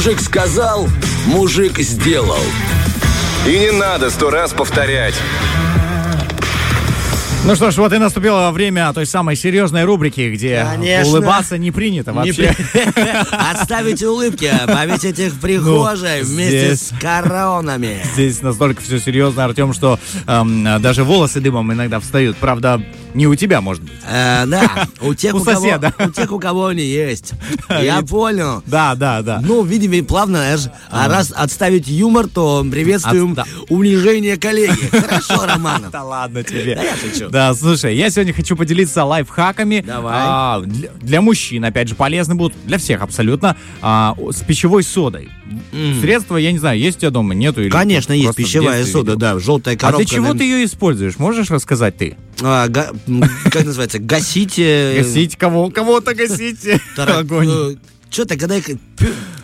Мужик сказал, мужик сделал. И не надо сто раз повторять. Ну что ж, вот и наступило время той самой серьезной рубрики, где Конечно. улыбаться не принято Не вообще. при- Отставить улыбки, повесить их в прихожей Ну, вместе здесь- с коронами. Здесь настолько все серьезно, Артем, что эм, даже волосы дымом иногда встают. Правда, не у тебя, может быть. Э, да, у тех, У у, кого, соседа. у тех, у кого они есть. Я понял. Да, да, да. Ну, видимо, плавно, знаешь, а раз отставить юмор, то приветствуем Отста- унижение коллеги. Хорошо, Романов. Да ладно тебе. Да я шучу. Да, слушай, я сегодня хочу поделиться лайфхаками. Давай. а, для, для мужчин, опять же, полезны будут, для всех абсолютно, а, с пищевой содой. Средства, я не знаю, есть у тебя дома, нету? Или Конечно, есть пищевая сода, видел? да, желтая А коробка. для чего ты ее используешь? Можешь рассказать ты? А, га- Как называется? Гасить... э, Гасить кого? Кого-то гасите. Огонь. Что-то, когда,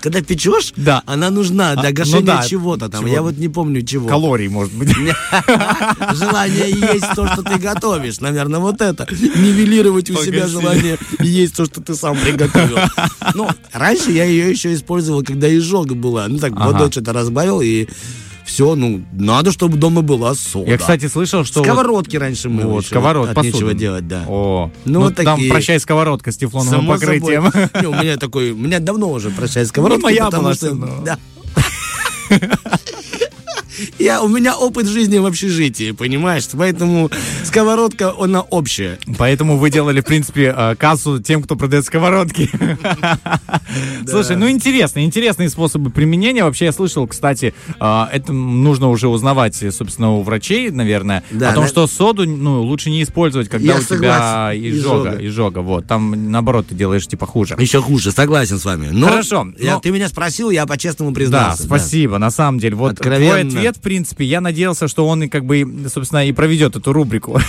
когда печешь, Да. она нужна А, для ну гашения да, чего-то там. чего? Я вот не помню чего. Калорий, может быть. Желание есть то, что ты готовишь. Наверное, вот это. Нивелировать у себя желание есть то, что ты сам приготовил. Ну, раньше я ее еще использовал, когда изжога была. Ну, так, водой что-то разбавил, и все, ну, надо, чтобы дома была сода. Я, кстати, слышал, что... вот- Сковородки раньше мы Вот, сковород, от посуду. нечего делать, да. О, Ну, ну, вот там такие. прощай сковородка с тефлоновым Само покрытием. собой. Не, у меня такой, у меня давно уже прощай сковородка, Ну, моя потому была что, да. Я, у меня опыт жизни в общежитии, понимаешь? Поэтому сковородка, она общая. Поэтому вы делали, в принципе, э, кассу тем, кто продает сковородки. Слушай, ну интересно, интересные способы применения. Вообще я слышал, кстати, э, это нужно уже узнавать, э, собственно, у врачей, наверное, Да, о том, что соду ну, лучше не использовать, когда у тебя изжога. Изжога. Вот. Там, наоборот, ты делаешь типа хуже. Еще хуже, согласен с вами. Хорошо, Ты меня спросил, я по-честному Да, признался. спасибо, на самом деле. Вот твой ответ, в принципе, я надеялся, что он как бы, собственно, и проведет эту рубрику.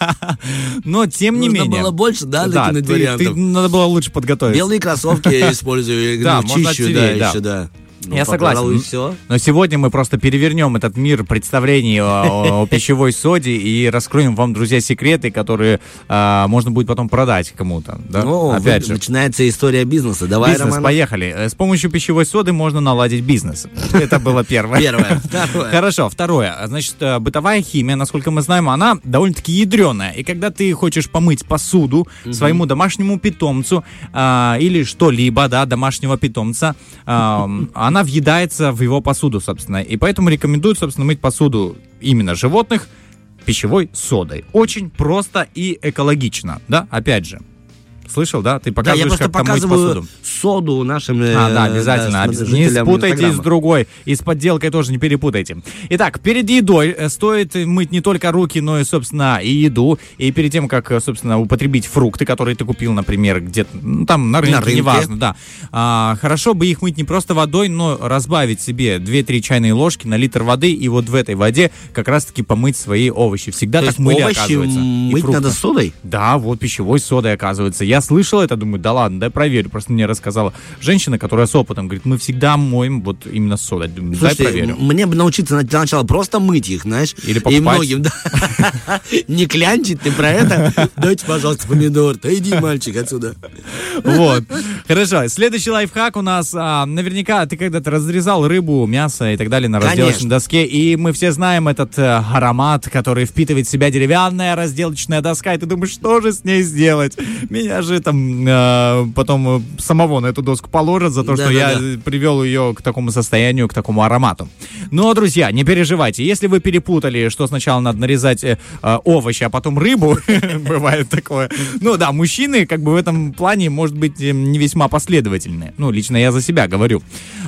Но тем не менее. было больше, да, вариантов? надо было лучше подготовиться. Белые кроссовки я использую, чищу, да. еще, да. Ну, Я согласен. пожалуй, все. Но сегодня мы просто перевернем этот мир представлений о, о пищевой соде и раскроем вам, друзья, секреты, которые а, можно будет потом продать кому-то. Да? Ну, Опять вы- же. начинается история бизнеса. Давай, Бизнес, Роман. поехали. Э, С помощью пищевой соды можно наладить бизнес. Это было первое. Первое. Второе. Хорошо, второе. Значит, э, бытовая химия, насколько мы знаем, она довольно-таки ядреная. И когда ты хочешь помыть посуду своему домашнему питомцу а, или что-либо, да, домашнего питомца, а, она въедается в его посуду, собственно. И поэтому рекомендуют, собственно, мыть посуду именно животных пищевой содой. Очень просто и экологично, да, опять же. Слышал, да? Ты Да, показываешь, я просто как там мыть показываю посуду. соду нашим э, А, да, обязательно. да, не спутайте с другой. И с подделкой тоже не перепутайте. Итак, перед едой э, стоит мыть не только руки, но и, собственно, и еду. И перед тем, как, э, собственно, употребить фрукты, которые ты купил, например, где-то, ну, там, на рынке, рынке. неважно, да. А, хорошо бы их мыть не просто водой, но разбавить себе 2-3 чайные ложки на литр воды, и вот в этой воде как раз-таки помыть свои овощи. Всегда То так мыли, овощи оказывается. мыть надо содой? Да, вот пищевой содой, оказывается. Я слышал это, думаю, да ладно, дай проверю. Просто мне рассказала женщина, которая с опытом, говорит, мы всегда моем вот именно с содой. Думаю, дай Слушайте, проверю. м- мне бы научиться на- для начала просто мыть их, знаешь. Или И покупать. многим, да. Не клянчить ты про это. Дайте, пожалуйста, помидор. Да иди, мальчик, отсюда. Вот. Хорошо. Следующий лайфхак у нас. а, наверняка ты когда-то разрезал рыбу, мясо и так далее на разделочной доске. И мы все знаем этот э, аромат, который впитывает в себя деревянная разделочная доска. И ты думаешь, что же с ней сделать? Меня же там э, потом э, самого на эту доску положат за то, что я Да-да-да. э, привел ее к такому состоянию, к такому аромату. Но, друзья, не переживайте. Если вы перепутали, что сначала надо нарезать э, э, овощи, а потом рыбу, бывает такое. Ну да, мужчины как бы в этом плане, может быть, не весьма последовательные. Ну, лично я за себя говорю.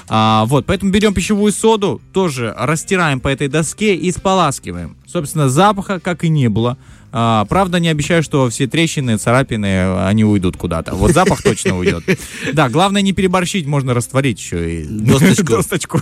А, вот, поэтому берем пищевую соду, тоже растираем по этой доске и споласкиваем. Собственно, запаха как и не было. А, правда, не обещаю, что все трещины, царапины, они уйдут куда-то. Вот запах точно уйдет. Да, главное не переборщить, можно растворить еще и Досточку. досточку.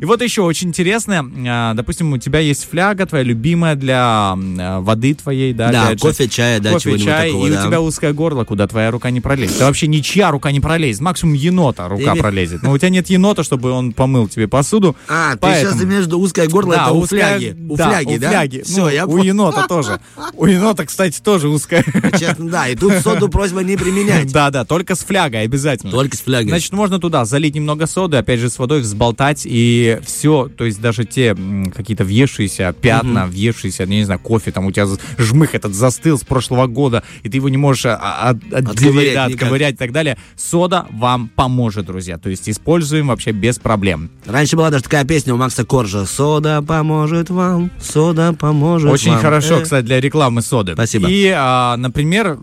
И вот еще очень интересно, а, допустим, у тебя есть фляга твоя любимая для воды твоей, да? Да, кофе, чая, да, кофе, чай, такого, и да. у тебя узкое горло, куда твоя рука не пролезет. Да вообще ничья рука не пролезет, максимум енота рука Или- пролезет. Но у тебя нет енота, чтобы он помыл тебе посуду. А, ты сейчас имеешь в виду узкое горло, Да, это у узкая- фляги. У да, фляги, у да? фляги. Все, Ну, я у енота тоже. У енота, кстати, тоже узкая. Честно, да. И тут соду просьба не применять. Да, да, только с флягой обязательно. Только с флягой. Значит, можно туда залить немного соды, опять же, с водой взболтать, и все, то есть даже те какие-то въевшиеся пятна, въевшиеся, не знаю, кофе, там у тебя жмых этот застыл с прошлого года, и ты его не можешь а, а, от- отделить, да, отковырять и так далее. Сода вам поможет, друзья. То есть используем вообще без проблем. Раньше была даже такая песня у Макса Коржа. Сода поможет вам, сода поможет Очень вам». хорошо, Э, кстати, для рекламы соды. Спасибо. И, а, например,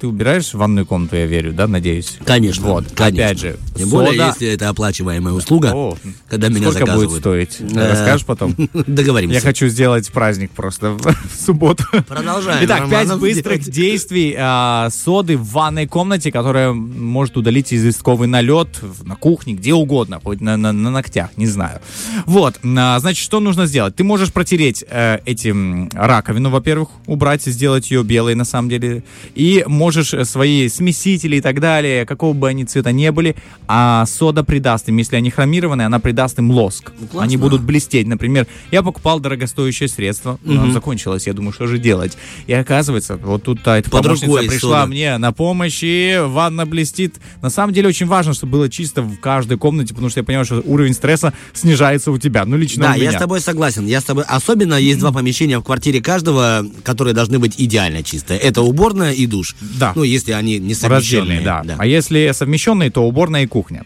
ты убираешь ванную комнату, я верю, да, надеюсь? Конечно. Вот, конечно. опять же, Тем более, сода- если это оплачиваемая услуга, О, когда меня сколько заказывают. будет стоить? Расскажешь потом? Договоримся. Я хочу сделать праздник просто в, субботу. Продолжаем, Итак, пять быстрых действий а, соды в ванной комнате, которая может удалить известковый налет на кухне, где угодно, хоть на, на- на ногтях, не знаю. Вот, а, значит, что нужно сделать? Ты можешь протереть э, этим раковину, во-первых, убрать, сделать ее белой на самом деле, и можешь э, свои смесители и так далее, какого бы они цвета не были, а сода придаст им, если они хромированные, она придаст им лоск. Ну, классно. они будут блестеть. Например, я покупал дорогостоящее средство, но оно закончилось, я думаю, что же делать? И оказывается, вот тут та эта Под помощница пришла сода. мне на помощь, и ванна блестит. На самом деле очень важно, чтобы было чисто в каждой комнате, потому что я понимаю, что уровень стресса снижается у тебя. Ну, лично Да, у меня. я с тобой согласен. Я с тобой. Особенно есть два помещения в квартире каждого, которые должны быть идеально чистые. Это уборная и душ. Да. Ну, если они не совмещенные. Раздельные, да. А если совмещенные, то уборная и кухня.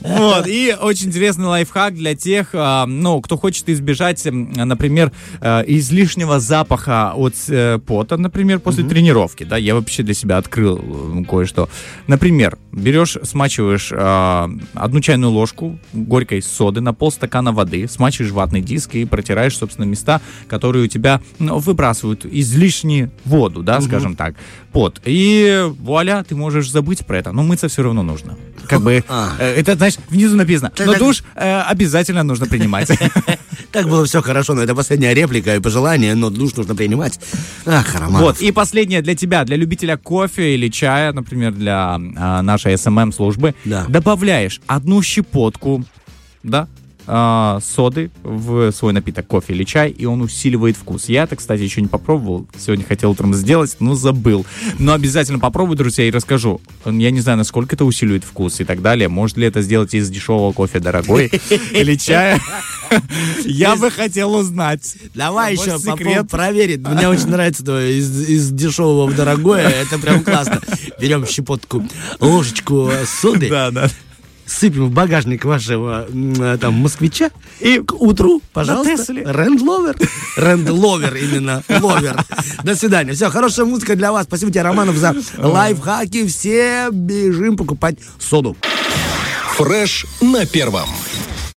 Вот, и очень интересный лайфхак для тех, а, ну, кто хочет избежать, например, э, излишнего запаха от э, пота, например, после тренировки, да, я вообще для себя открыл кое-что. Например, берешь, смачиваешь а, одну чайную ложку горькой соды на полстакана воды, смачиваешь ватный диск и протираешь, собственно, места, которые у тебя ну, выбрасывают излишнюю воду, да, скажем так, пот. И вуаля, ты можешь забыть про это, но мыться все равно нужно. Как бы, А. э, это, знаешь, внизу написано, но душ э, обязательно нужно принимать. Так было все хорошо, но это последняя реплика и пожелание, но душ нужно принимать. Ах, Романов. Вот, и последнее для тебя, для любителя кофе или чая, например, для а, нашей SMM-службы, Да. добавляешь одну щепотку, да, а, соды в свой напиток, кофе или чай, и он усиливает вкус. Я это, кстати, еще не попробовал. Сегодня хотел утром сделать, но забыл. Но обязательно попробую, друзья, и расскажу. Я не знаю, насколько это усиливает вкус и так далее. Может ли это сделать из дешевого кофе дорогой или чая? Я бы хотел узнать. Давай еще секрет? проверить. Мне очень нравится из, из дешевого в дорогое. Это прям классно. Берем щепотку, ложечку соды, Да, да. Сыпем в багажник вашего э, там москвича и к утру, пожалуйста, рендловер. Рендловер именно, ловер. До свидания. Все, хорошая музыка для вас. Спасибо тебе, Романов, за лайфхаки. Все бежим покупать соду. Фреш на первом.